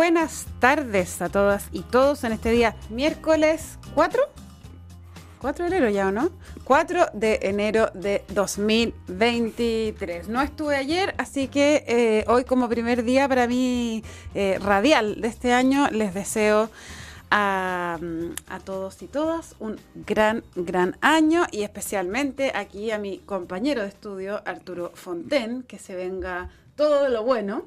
buenas tardes a todas y todos en este día miércoles 4. 4 de enero ya, ¿o no? 4 de enero de 2023. No estuve ayer, así que eh, hoy como primer día para mí eh, radial de este año les deseo a, a, todos y todas un gran, gran año y especialmente aquí a mi compañero de estudio, Arturo Fonten, que se venga todo lo bueno.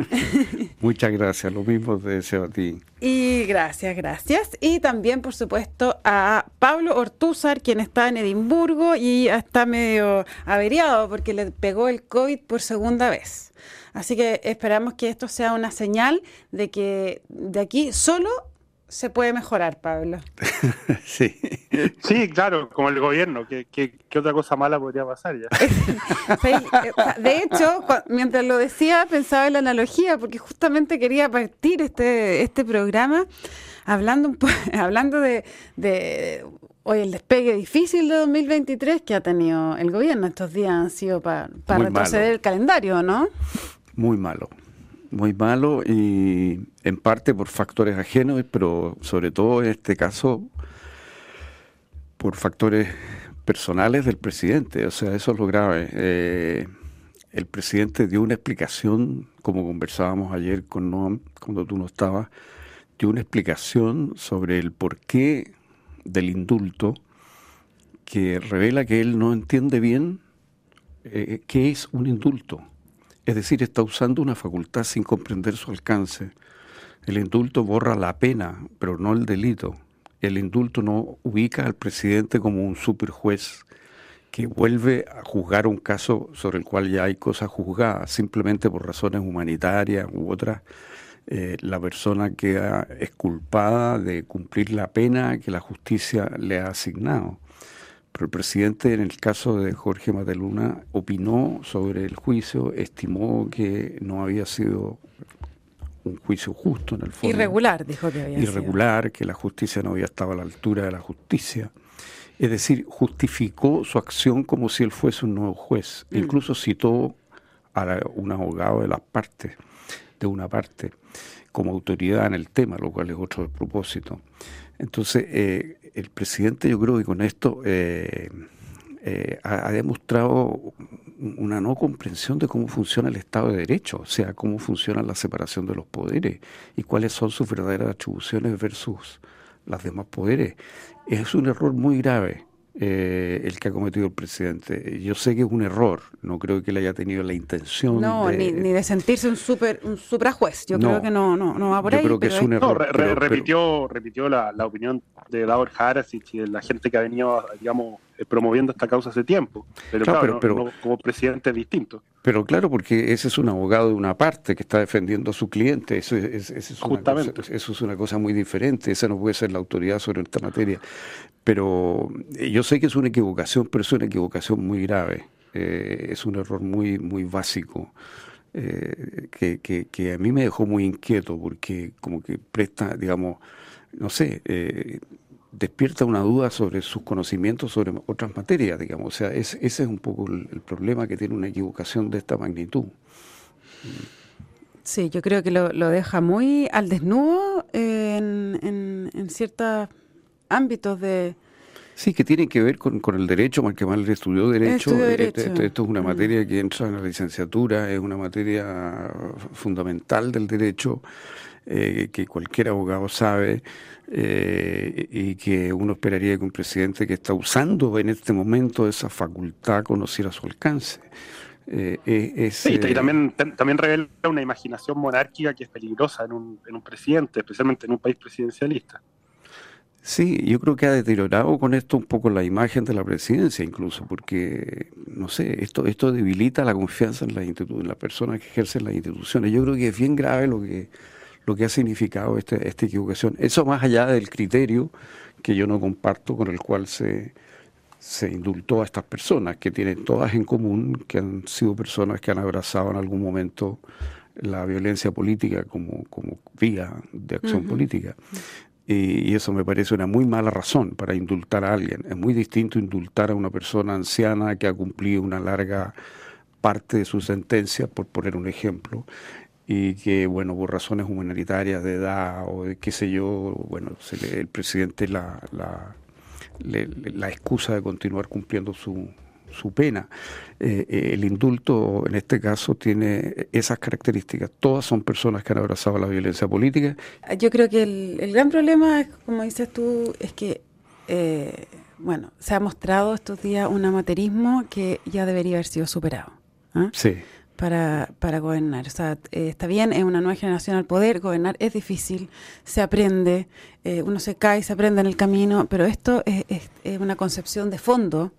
Muchas gracias, lo mismo te deseo a ti. Y gracias, gracias. Y también, por supuesto, a Pablo Ortúzar, quien está en Edimburgo y está medio averiado porque le pegó el COVID por segunda vez. Así que esperamos que esto sea una señal de que de aquí solo se puede mejorar, Pablo. sí. Sí, claro, como el gobierno. ¿Qué, qué, otra cosa mala podría pasar ya? de hecho, mientras lo decía, pensaba en la analogía, porque justamente quería partir este, este programa hablando, hablando de, de hoy el despegue difícil de 2023 que ha tenido el gobierno. Estos días han sido para retroceder el calendario, ¿no? Muy malo muy malo y en parte por factores ajenos, pero sobre todo en este caso por factores personales del presidente. O sea, eso es lo grave. Eh, el presidente dio una explicación, como conversábamos ayer con Noam, cuando tú no estabas, dio una explicación sobre el porqué del indulto que revela que él no entiende bien eh, qué es un indulto. Es decir, está usando una facultad sin comprender su alcance. El indulto borra la pena, pero no el delito. El indulto no ubica al presidente como un superjuez que vuelve a juzgar un caso sobre el cual ya hay cosas juzgadas, simplemente por razones humanitarias u otras. Eh, la persona queda exculpada de cumplir la pena que la justicia le ha asignado. Pero el presidente, en el caso de Jorge Mateluna, opinó sobre el juicio, estimó que no había sido un juicio justo en el fondo. Irregular, dijo que había Irregular, que la justicia no había estado a la altura de la justicia. Es decir, justificó su acción como si él fuese un nuevo juez. Mm. Incluso citó a un abogado de las partes, de una parte, como autoridad en el tema, lo cual es otro despropósito. Entonces, eh, el presidente yo creo que con esto eh, eh, ha, demostrado una no comprensión de cómo funciona el Estado de Derecho, o sea, cómo funciona la separación de los poderes y cuáles son sus verdaderas atribuciones versus las demás poderes. Es un error muy grave eh, el que ha cometido el presidente. Yo sé que es un error, no creo que él haya tenido la intención. No, de, ni, ni, de sentirse un super un suprajuez. Yo creo que no, no, no va por yo ahí. Creo que es un error. repitió, repitió la, la, opinión de Davor Harasich y de la gente que ha venido, digamos, promoviendo esta causa hace tiempo. Pero claro, pero, como presidente es distinto. Pero claro, porque ese es un abogado de una parte que está defendiendo a su cliente. Eso es, es Justamente. Una cosa, eso es una cosa muy diferente. Esa no puede ser la autoridad sobre esta materia. Pero eh, yo sé que es una equivocación, pero es una equivocación muy grave. Eh, es un error muy, muy básico. Eh, que, que, que, a mí me dejó muy inquieto porque como que presta, digamos, no sé, eh, despierta una duda sobre sus conocimientos sobre otras materias, digamos. O sea, es, ese es un poco el, el, problema que tiene una equivocación de esta magnitud. Sí, yo creo que lo, lo deja muy al desnudo en, en, en ciertos ámbitos de... Sí, que tiene que ver con, con el derecho, mal que mal estudió derecho. Estudio derecho. Esto, esto, es una mm. materia que entra en la licenciatura, es una materia fundamental del derecho, eh, que cualquier abogado sabe eh, y que uno esperaría que un presidente que está usando en este momento esa facultad conociera su alcance. Eh, es, sí, y también, también revela una imaginación monárquica que es peligrosa en un, en un presidente, especialmente en un país presidencialista. Sí, yo creo que ha deteriorado con esto un poco la imagen de la presidencia, incluso, porque, no sé, esto esto debilita la confianza en las en las personas que ejercen las instituciones. Yo creo que es bien grave lo que lo que ha significado este, esta equivocación. Eso más allá del criterio que yo no comparto con el cual se, se indultó a estas personas, que tienen todas en común, que han sido personas que han abrazado en algún momento la violencia política como, como vía de acción uh -huh. política. Y, y, eso me parece una muy mala razón para indultar a alguien. Es muy distinto indultar a una persona anciana que ha cumplido una larga parte de su sentencia, por poner un ejemplo, y que, bueno, por razones humanitarias de edad o de qué sé yo, bueno, el presidente la, la, la excusa de continuar cumpliendo su, su pena. Eh, eh, el indulto, en este caso, tiene esas características. Todas son personas que han abrazado la violencia política. Yo creo que el, gran problema, como dices tú, es que, eh, bueno, se ha mostrado estos días un amaterismo que ya debería haber sido superado. ¿ah? Sí. Para, para gobernar. O sea, está bien, es una nueva generación al poder, gobernar es difícil, se aprende, uno se cae, se aprende en el camino, pero esto es, es una concepción de fondo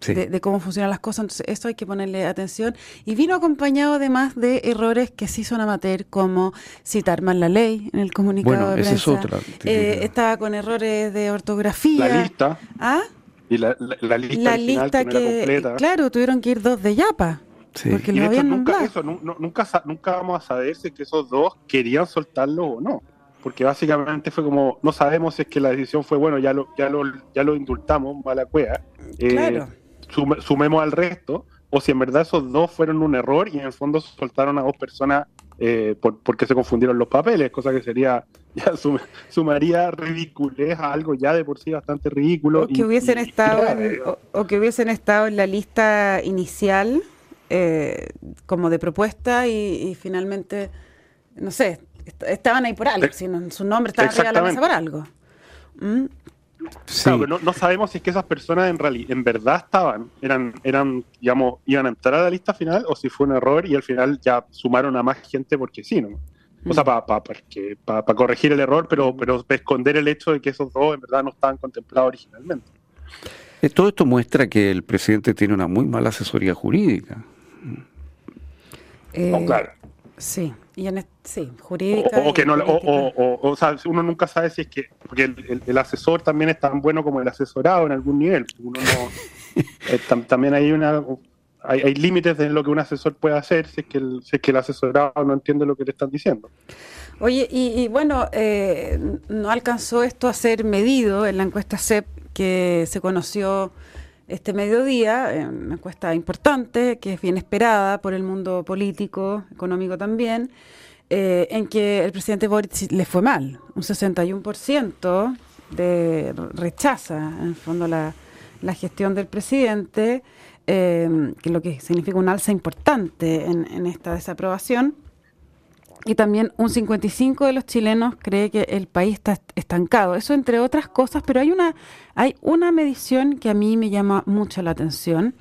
de, cómo funcionan las cosas. Entonces, esto hay que ponerle atención. Y vino acompañado además de errores que sí son amateur, como citar mal la ley en el comunicado de prensa. otra. Eh, estaba con errores de ortografía. La lista. ¿Ah? Y la, lista, que, claro, tuvieron que ir dos de Yapa. Porque lo habían nunca, eso, nunca, nunca vamos a saber si es que esos dos querían soltarlo o no porque básicamente fue como, no sabemos si es que la decisión fue, bueno, ya lo, ya lo, ya lo indultamos, mala cueva. Eh, claro sumemos al resto, o si en verdad esos dos fueron un error y en el fondo soltaron a dos personas eh, porque se confundieron los papeles, cosa que sería, ya sumaría ridiculez a algo ya de por sí bastante ridículo. O que, hubiesen, estado en, o, que hubiesen estado en la lista inicial eh, como de propuesta y, finalmente, no sé, estaban ahí por algo, si su nombre estaba arriba de la mesa por algo. ¿Mm? no, sabemos si es que esas personas en realidad, en verdad estaban, eran, eran, digamos, iban a entrar a la lista final o si fue un error y al final ya sumaron a más gente porque sí, ¿no? O sea, para pa, corregir el error, pero, pero esconder el hecho de que esos dos en verdad no estaban contemplados originalmente. Eh, todo esto muestra que el presidente tiene una muy mala asesoría jurídica. Eh, claro. Sí, y en sí, jurídica. O, que no, o, o, sea, uno nunca sabe si es que, porque el, asesor también es tan bueno como el asesorado en algún nivel. Uno no, eh, también hay una, hay, límites de lo que un asesor puede hacer si es que el, si es que el asesorado no entiende lo que le están diciendo. Oye, y, bueno, eh, no alcanzó esto a ser medido en la encuesta CEP que se conoció este mediodía, eh, una encuesta importante, que es bien esperada por el mundo político, económico también, eh, en que el presidente Boric le fue mal. Un 61% de rechaza, en el fondo, la, gestión del presidente, eh, que lo que significa un alza importante en, en esta desaprobación. Y también un 55 de los chilenos cree que el país está estancado. Eso entre otras cosas, pero hay una, hay una medición que a mí me llama mucho la atención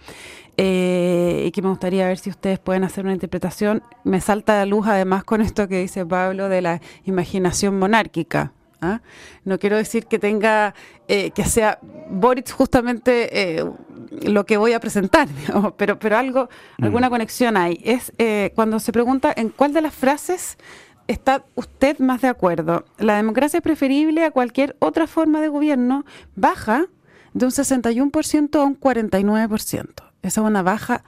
eh, y que me gustaría ver si ustedes pueden hacer una interpretación. Me salta la luz además con esto que dice Pablo de la imaginación monárquica. ¿Ah? No quiero decir que tenga, eh, que sea Boric justamente eh, lo que voy a presentar, pero, pero algo, alguna conexión hay. Es eh, cuando se pregunta en cuál de las frases está usted más de acuerdo. La democracia es preferible a cualquier otra forma de gobierno, baja de un 61% a un 49%. Esa es una baja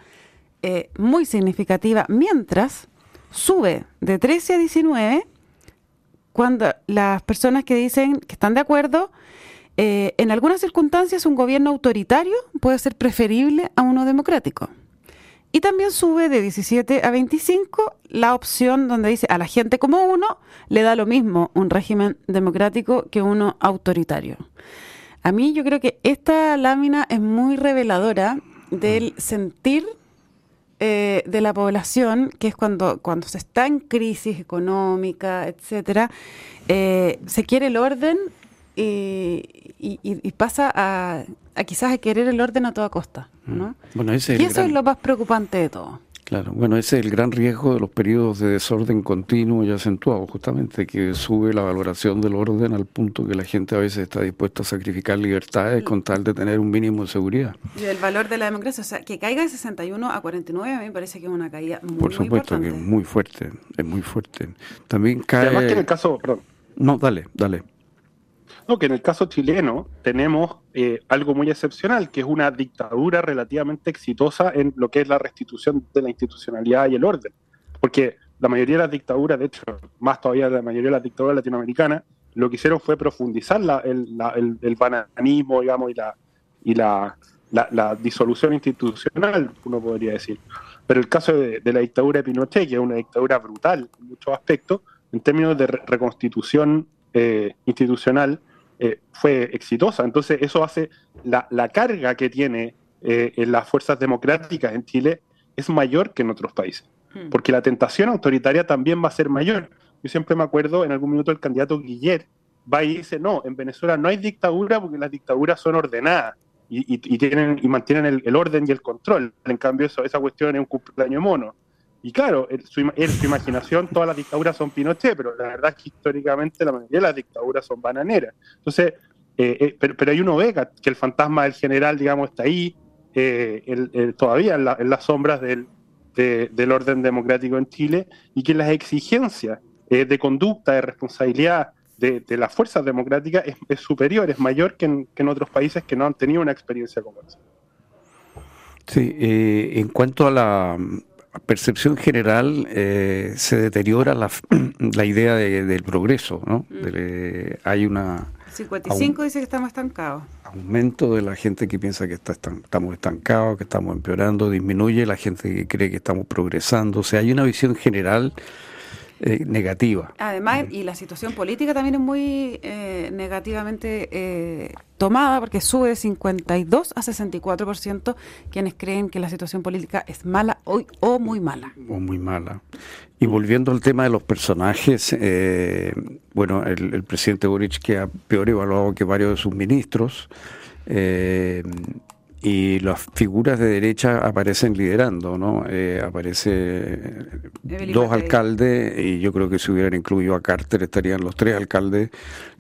muy significativa, mientras sube de 13 a 19 cuando las personas que dicen que están de acuerdo, eh, en algunas circunstancias un gobierno autoritario puede ser preferible a uno democrático. Y también sube de 17 a 25 la opción donde dice a la gente como uno le da lo mismo un régimen democrático que uno autoritario. A mí yo creo que esta lámina es muy reveladora del sentir eh, de la población, que es cuando, cuando se está en crisis económica, etcétera, eh, se quiere el orden y, y, pasa a, a, quizás a querer el orden a toda costa. ¿no? Bueno, y eso es lo más preocupante de todo. Claro, bueno, ese es el gran riesgo de los periodos de desorden continuo y acentuado, justamente, que sube la valoración del orden al punto que la gente a veces está dispuesta a sacrificar libertades con tal de tener un mínimo de seguridad. Y el valor de la democracia, o sea, que caiga de 61 a 49 a mí me parece que es una caída muy Por supuesto que es muy fuerte, es muy fuerte. También cae... Además que en el caso... Perdón. No, dale, dale. No, que en el caso chileno tenemos eh, algo muy excepcional, que es una dictadura relativamente exitosa en lo que es la restitución de la institucionalidad y el orden. Porque la mayoría de las dictaduras, de hecho, más todavía la mayoría de las dictaduras latinoamericanas, lo que hicieron fue profundizar el, bananismo, digamos, y la, y la, disolución institucional, uno podría decir. Pero el caso de, la dictadura de Pinochet, que es una dictadura brutal en muchos aspectos, en términos de reconstitución eh, institucional, eh, fue exitosa. Entonces, eso hace la, carga que tiene eh, en las fuerzas democráticas en Chile es mayor que en otros países. Hmm. Porque la tentación autoritaria también va a ser mayor. Yo siempre me acuerdo en algún minuto el candidato Guillet va y dice, no, en Venezuela no hay dictadura porque las dictaduras son ordenadas y, tienen, y mantienen el, orden y el control. En cambio, eso, esa cuestión es un cumpleaños mono. Y claro, en su, imaginación todas las dictaduras son Pinochet, pero la verdad es que históricamente la mayoría de las dictaduras son bananeras. Entonces, eh, eh, pero, pero, ahí uno ve que el fantasma del general, digamos, está ahí, eh, todavía en, las sombras del, del orden democrático en Chile, y que las exigencias de conducta, de responsabilidad, de, las fuerzas democráticas es, superior, es mayor que en, otros países que no han tenido una experiencia como esa. Sí, en cuanto a la percepción general, eh, se deteriora la, la idea del progreso, ¿no? Mm. hay una... 55 dice que estamos estancados. Aumento de la gente que piensa que está, estamos estancados, que estamos empeorando, disminuye la gente que cree que estamos progresando. O sea, hay una visión general eh, negativa. Además, y la situación política también es muy eh, negativamente eh, tomada porque sube de 52 a 64% quienes creen que la situación política es mala hoy o muy mala. O muy mala. Y volviendo al tema de los personajes, bueno, el, el, presidente Boric que ha peor evaluado que varios de sus ministros y las figuras de derecha aparecen liderando, ¿no? Eh, aparece dos alcaldes y yo creo que si hubieran incluido a Carter estarían los tres alcaldes.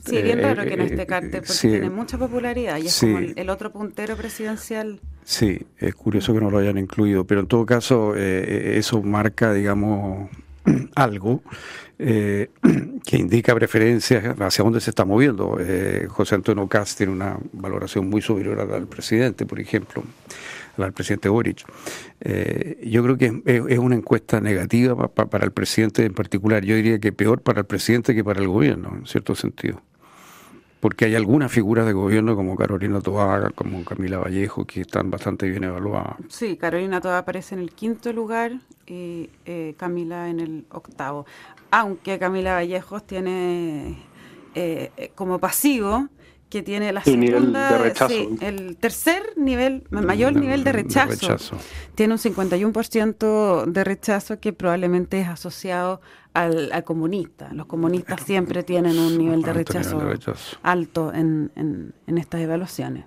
Sí, bien raro que no esté Carter porque tiene mucha popularidad y es como el, otro puntero presidencial. Sí, es curioso que no lo hayan incluido, pero en todo caso eh, eso marca, digamos, algo eh, que indica preferencias hacia dónde se está moviendo. Eh, José Antonio Cast tiene una valoración muy superior a la del presidente, por ejemplo, a la del presidente Boric. Eh, yo creo que es, una encuesta negativa para el presidente en particular. Yo diría que peor para el presidente que para el gobierno, en cierto sentido porque hay algunas figuras de gobierno como Carolina Toa, como Camila Vallejo, que están bastante bien evaluadas. Sí, Carolina Toa aparece en el quinto lugar y Camila en el octavo. Aunque Camila Vallejos tiene eh, como pasivo que tiene la segunda, el tercer nivel, mayor nivel de rechazo. Tiene un 51% de rechazo que probablemente es asociado al, comunista. Los comunistas siempre tienen un nivel de rechazo, alto en, en, estas evaluaciones.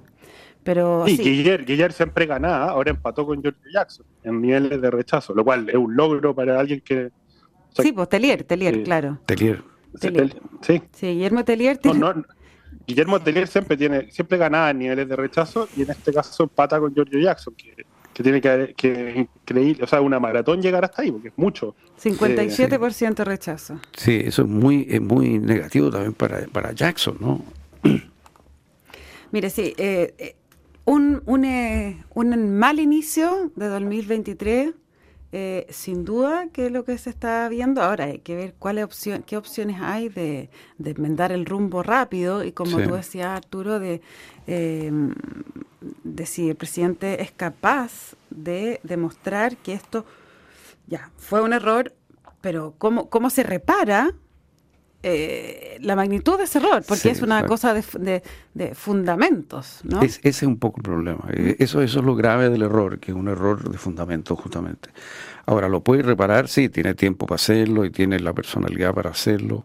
Pero sí, Guillermo siempre ganaba, ahora empató con George Jackson en niveles de rechazo, lo cual es un logro para alguien que... sí, pues Telier, Telier, claro. Telier. Sí. sí, Guillermo Telier tiene... Guillermo Telier siempre tiene siempre ganaba en niveles de rechazo y en este caso empata con Giorgio Jackson, que, tiene que, que increíble, o sea, una maratón llegar hasta ahí, porque es mucho. 57% rechazo. Sí, eso es muy, es muy negativo también para, para Jackson, ¿no? Mire, sí, eh, eh, un, un, eh, un mal inicio de 2023 eh, sin duda que es lo que se está viendo ahora. Hay que ver cuáles opción, qué opciones hay de, enmendar el rumbo rápido y como tú decías, Arturo, de, em, de si el presidente es capaz de demostrar que esto ya fue un error, pero cómo, cómo se repara eh, la magnitud de ese error, porque es una cosa de, de, fundamentos. ¿no? ese es un poco el problema. Eh, eso, eso es lo grave del error, que es un error de fundamentos justamente. Ahora, ¿lo puede reparar? Sí, tiene tiempo para hacerlo y tiene la personalidad para hacerlo.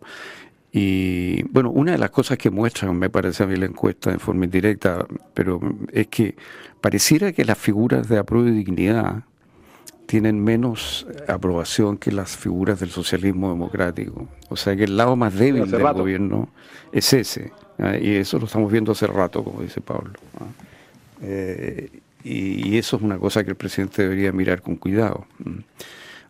Y bueno, una de las cosas que muestran, me parece a mí la encuesta en forma indirecta, pero es que pareciera que las figuras de apruebo y dignidad tienen menos aprobación que las figuras del socialismo democrático. O sea que el lado más débil del gobierno es ese. ¿ah? Y eso lo estamos viendo hace rato, como dice Pablo. ¿ah? Eh, y, eso es una cosa que el presidente debería mirar con cuidado.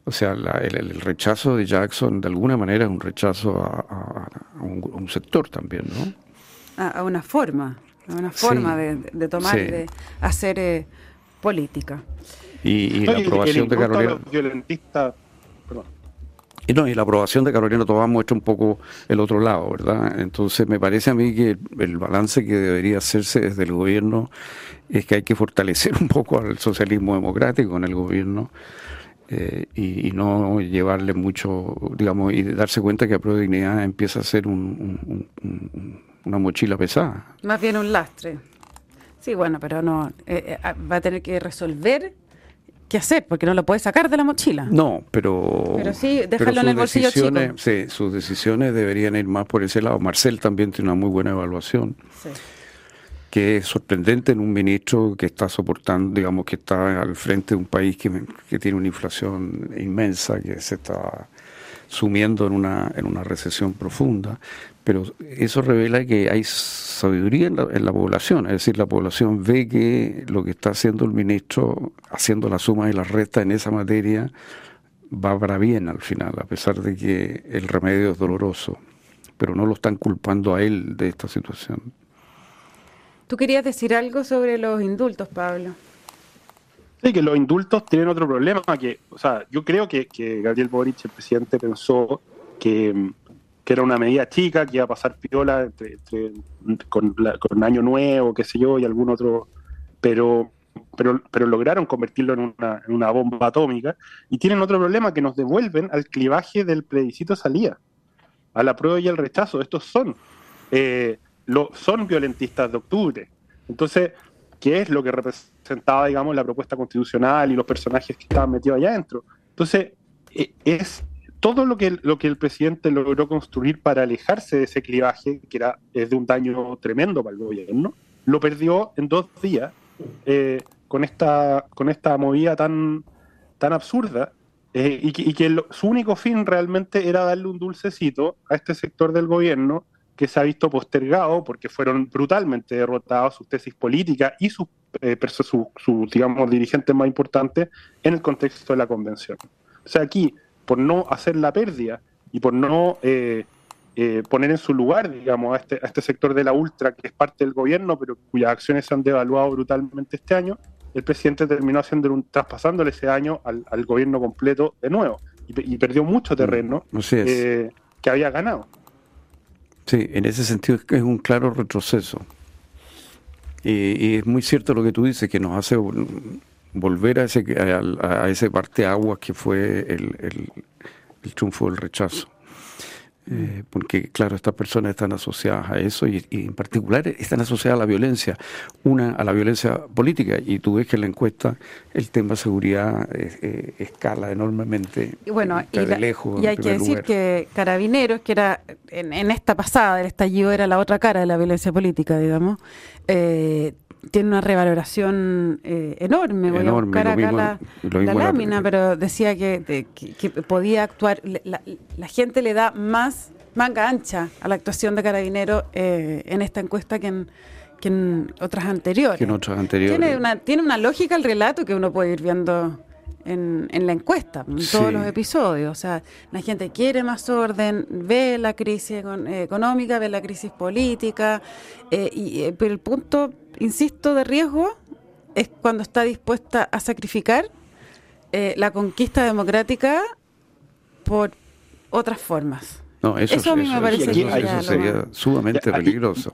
O sea, el, rechazo de Jackson de alguna manera es un rechazo a, un, sector también, ¿no? A, una forma, a una forma de, tomar y de hacer eh, política. Y, la aprobación de Carolina. Y no, y la aprobación de Carolina Tobán muestra un poco el otro lado, ¿verdad? Entonces me parece a mí que el balance que debería hacerse desde el gobierno es que hay que fortalecer un poco al socialismo democrático en el gobierno eh, y, no llevarle mucho, digamos, y darse cuenta que a prueba de dignidad empieza a ser un, una mochila pesada. Más bien un lastre. Sí, bueno, pero no, eh, eh, va a tener que resolver qué hacer, porque no lo puede sacar de la mochila. No, pero... Pero sí, déjalo en el bolsillo chico. Sí, sus decisiones deberían ir más por ese lado. Marcel también tiene una muy buena evaluación. Sí que es sorprendente en un ministro que está soportando, digamos, que está al frente de un país que, tiene una inflación inmensa, que se está sumiendo en una, en una recesión profunda. Pero eso revela que hay sabiduría en la, en la, población, es decir, la población ve que lo que está haciendo el ministro, haciendo la suma y la resta en esa materia, va para bien al final, a pesar de que el remedio es doloroso. Pero no lo están culpando a él de esta situación. Tú querías decir algo sobre los indultos, Pablo. Sí, que los indultos tienen otro problema, que, o sea, yo creo que, Gabriel Boric, el presidente, pensó que, era una medida chica, que iba a pasar piola entre, con, Año Nuevo, qué sé yo, y algún otro, pero, pero, pero lograron convertirlo en una, en una bomba atómica, y tienen otro problema, que nos devuelven al clivaje del plebiscito salida, a la prueba y al rechazo. Estos son... Eh, lo, son violentistas de octubre. Entonces, ¿qué es lo que representaba, digamos, la propuesta constitucional y los personajes que estaban metidos allá adentro? Entonces, e, es todo lo que, lo que el presidente logró construir para alejarse de ese clivaje, que era, es de un daño tremendo para el gobierno, lo perdió en dos días eh, con, esta, con esta movida tan, tan absurda eh, y, que, su único fin realmente era darle un dulcecito a este sector del gobierno que se ha visto postergado porque fueron brutalmente derrotados sus tesis políticas y sus, eh, digamos, dirigentes más importantes en el contexto de la convención. O sea, aquí, por no hacer la pérdida y por no eh, eh, poner en su lugar, digamos, a este, a este sector de la ultra, que es parte del gobierno, pero cuyas acciones se han devaluado brutalmente este año, el presidente terminó haciendo un, traspasándole ese año al, gobierno completo de nuevo y, perdió mucho terreno mm, que había ganado. Sí, en ese sentido es un claro retroceso. Y, es muy cierto lo que tú dices, que nos hace volver a ese, a, ese parte agua que fue el, el triunfo del rechazo. Eh, porque claro, estas personas están asociadas a eso y, en particular están asociadas a la violencia, una a la violencia política y tú ves que en la encuesta el tema seguridad eh, escala enormemente. Y bueno, y, lejos, y hay que decir que Carabineros, que era en, esta pasada del estallido era la otra cara de la violencia política, digamos, eh, tiene una revaloración eh, enorme. Voy a buscar acá la, lámina, pero decía que, podía actuar. La, gente le da más manga ancha a la actuación de Carabinero eh, en esta encuesta que en, que en otras anteriores. en otras anteriores. Tiene una, tiene una lógica el relato que uno puede ir viendo en, en la encuesta, en todos los episodios. O sea, la gente quiere más orden, ve la crisis económica, ve la crisis política, eh, y, eh, pero el punto, insisto, de riesgo es cuando está dispuesta a sacrificar eh, la conquista democrática por otras formas. No, eso, a mí me parece que sería sumamente peligroso.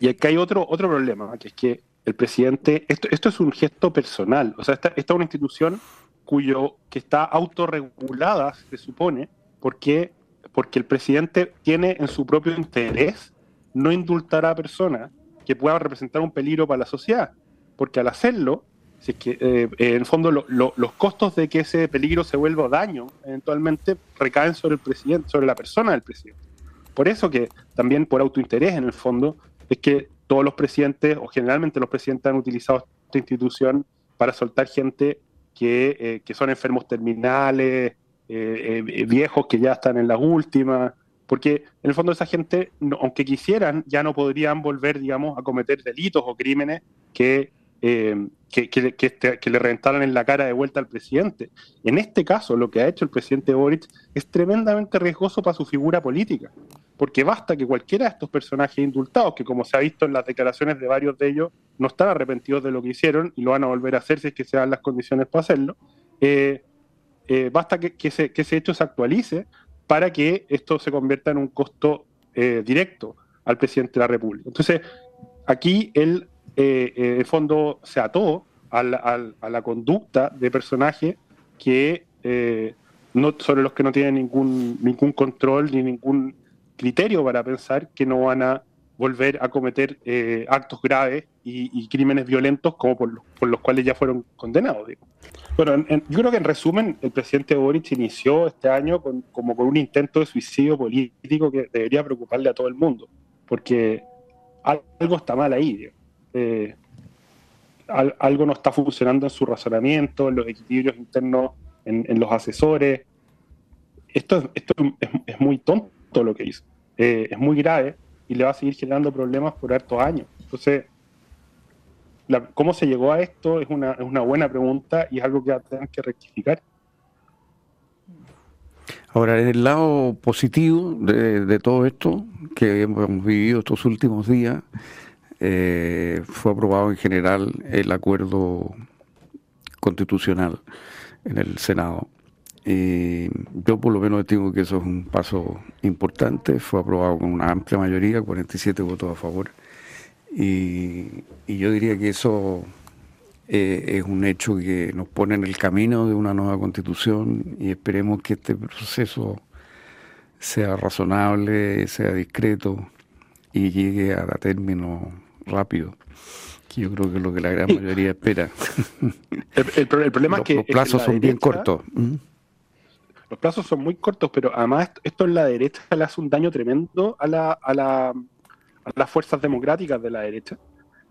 Y aquí hay otro, otro problema, que es que el presidente, esto, esto es un gesto personal, o sea, esta, esta es una institución cuyo, que está autorregulada, se supone, porque, porque el presidente tiene en su propio interés no indultar a personas que puedan representar un peligro para la sociedad, porque al hacerlo, si es que, eh, en el fondo los costos de que ese peligro se vuelva daño eventualmente recaen sobre el presidente, sobre la persona del presidente. Por eso que también por autointerés en el fondo es que todos los presidentes, o generalmente los presidentes han utilizado esta institución para soltar gente que, eh, son enfermos terminales, eh, viejos que ya están en las últimas, porque en el fondo esa gente, aunque quisieran, ya no podrían volver, digamos, a cometer delitos o crímenes que, que, que, que, le reventaran en la cara de vuelta al presidente. En este caso, lo que ha hecho el presidente Boric es tremendamente riesgoso para su figura política porque basta que cualquiera de estos personajes indultados, que como se ha visto en las declaraciones de varios de ellos, no están arrepentidos de lo que hicieron y lo van a volver a hacer si es que se dan las condiciones para hacerlo, eh, eh, basta que, ese, hecho se actualice para que esto se convierta en un costo eh, directo al presidente de la República. Entonces, aquí él, en el fondo, se ató a la, conducta de personajes que eh, no, sobre los que no tienen ningún, ningún control ni ningún criterio para pensar que no van a volver a cometer eh, actos graves y, crímenes violentos como por los, cuales ya fueron condenados. Bueno, yo creo que en resumen el presidente Boric inició este año con, como con un intento de suicidio político que debería preocuparle a todo el mundo, porque algo está mal ahí. Eh, algo no está funcionando en su razonamiento, en los equilibrios internos, en, los asesores. Esto, esto es, muy tonto lo que hizo. Eh, es muy grave y le va a seguir generando problemas por hartos años. Entonces, ¿cómo se llegó a esto? Es una, buena pregunta y es algo que tener que rectificar. Ahora, en el lado positivo de, todo esto que hemos vivido estos últimos días, eh, fue aprobado en general el acuerdo constitucional en el Senado. Y yo por lo menos digo que eso es un paso importante, fue aprobado con una amplia mayoría, 47 votos a favor. Y, yo diría que eso eh, es un hecho que nos pone en el camino de una nueva constitución y esperemos que este proceso sea razonable, sea discreto y llegue a, término rápido que yo creo que es lo que la gran mayoría espera. El, problema es que... Los plazos son bien cortos. Los plazos son muy cortos, pero además esto en la derecha le hace un daño tremendo a, la, a, la, a las fuerzas democráticas de la derecha,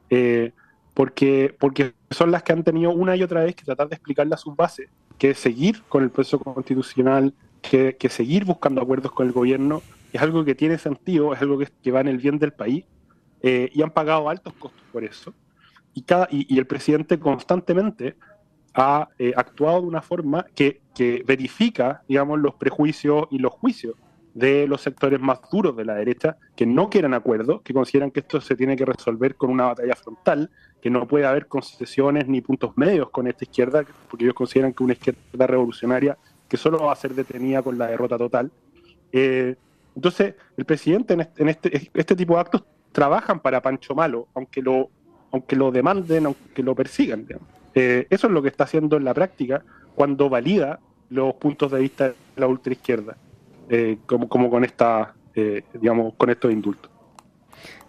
eh, porque, porque son las que han tenido una y otra vez que tratar de explicarle a sus bases, que seguir con el proceso constitucional, que, seguir buscando acuerdos con el gobierno, es algo que tiene sentido, es algo que, va en el bien del país, eh, y han pagado altos costos por eso. Y, cada, y el presidente constantemente ha eh, actuado de una forma que, verifica, digamos, los prejuicios y los juicios de los sectores más duros de la derecha, que no quieren acuerdos, que consideran que esto se tiene que resolver con una batalla frontal, que no puede haber concesiones ni puntos medios con esta izquierda, porque ellos consideran que una izquierda revolucionaria que solo va a ser detenida con la derrota total. Eh, entonces, el presidente en, este, este, tipo de actos trabajan para Pancho Malo, aunque lo, aunque lo demanden, aunque lo persigan. Digamos. Eh, eso es lo que está haciendo en la práctica cuando valida los puntos de vista de la ultraizquierda, eh, como, como con esta, eh, digamos, con estos indultos.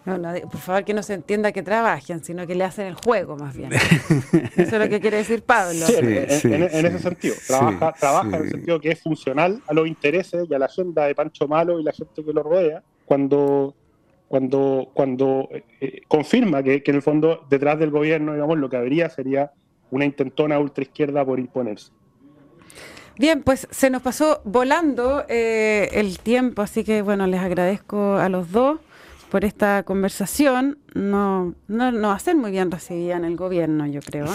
No, no, por favor que no se entienda que trabajen, sino que le hacen el juego más bien. Eso es lo que quiere decir Pablo. Sí, en, ese sentido, trabaja, trabaja en el sentido que es funcional a los intereses y a la agenda de Pancho Malo y la gente que lo rodea, cuando cuando, cuando confirma que, que, en el fondo detrás del gobierno, digamos, lo que habría sería una intentona ultraizquierda por imponerse. Bien, pues se nos pasó volando eh, el tiempo, así que bueno, les agradezco a los dos por esta conversación. No, no, no va a ser muy bien recibida en el gobierno, yo creo,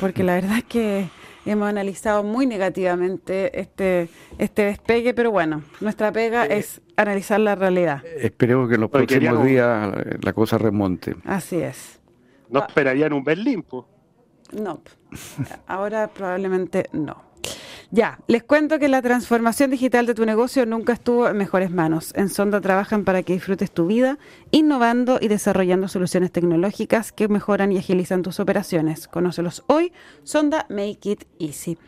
porque la verdad es que hemos analizado muy negativamente este, este despegue, pero bueno, nuestra pega es analizar la realidad. Esperemos que en los próximos días la cosa remonte. Así es. No esperarían un Berlín, pues. No, ahora probablemente no. Ya, les cuento que la transformación digital de tu negocio nunca estuvo en mejores manos. En Sonda trabajan para que disfrutes tu vida, innovando y desarrollando soluciones tecnológicas que mejoran y agilizan tus operaciones. Conócelos hoy, Sonda Make It Easy.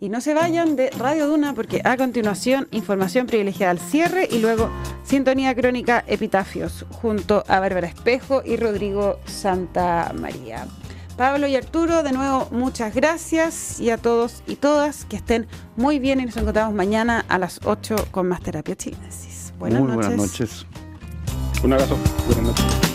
Y no se vayan de Radio Duna porque a continuación información privilegiada al cierre y luego sintonía crónica Epitafios junto a Bárbara Espejo y Rodrigo Santa María. Pablo y Arturo, de nuevo, muchas gracias y a todos y todas que estén muy bien y nos encontramos mañana a las 8 con más terapia chinesis. Buenas noches. Buenas noches. Un abrazo. Buenas noches.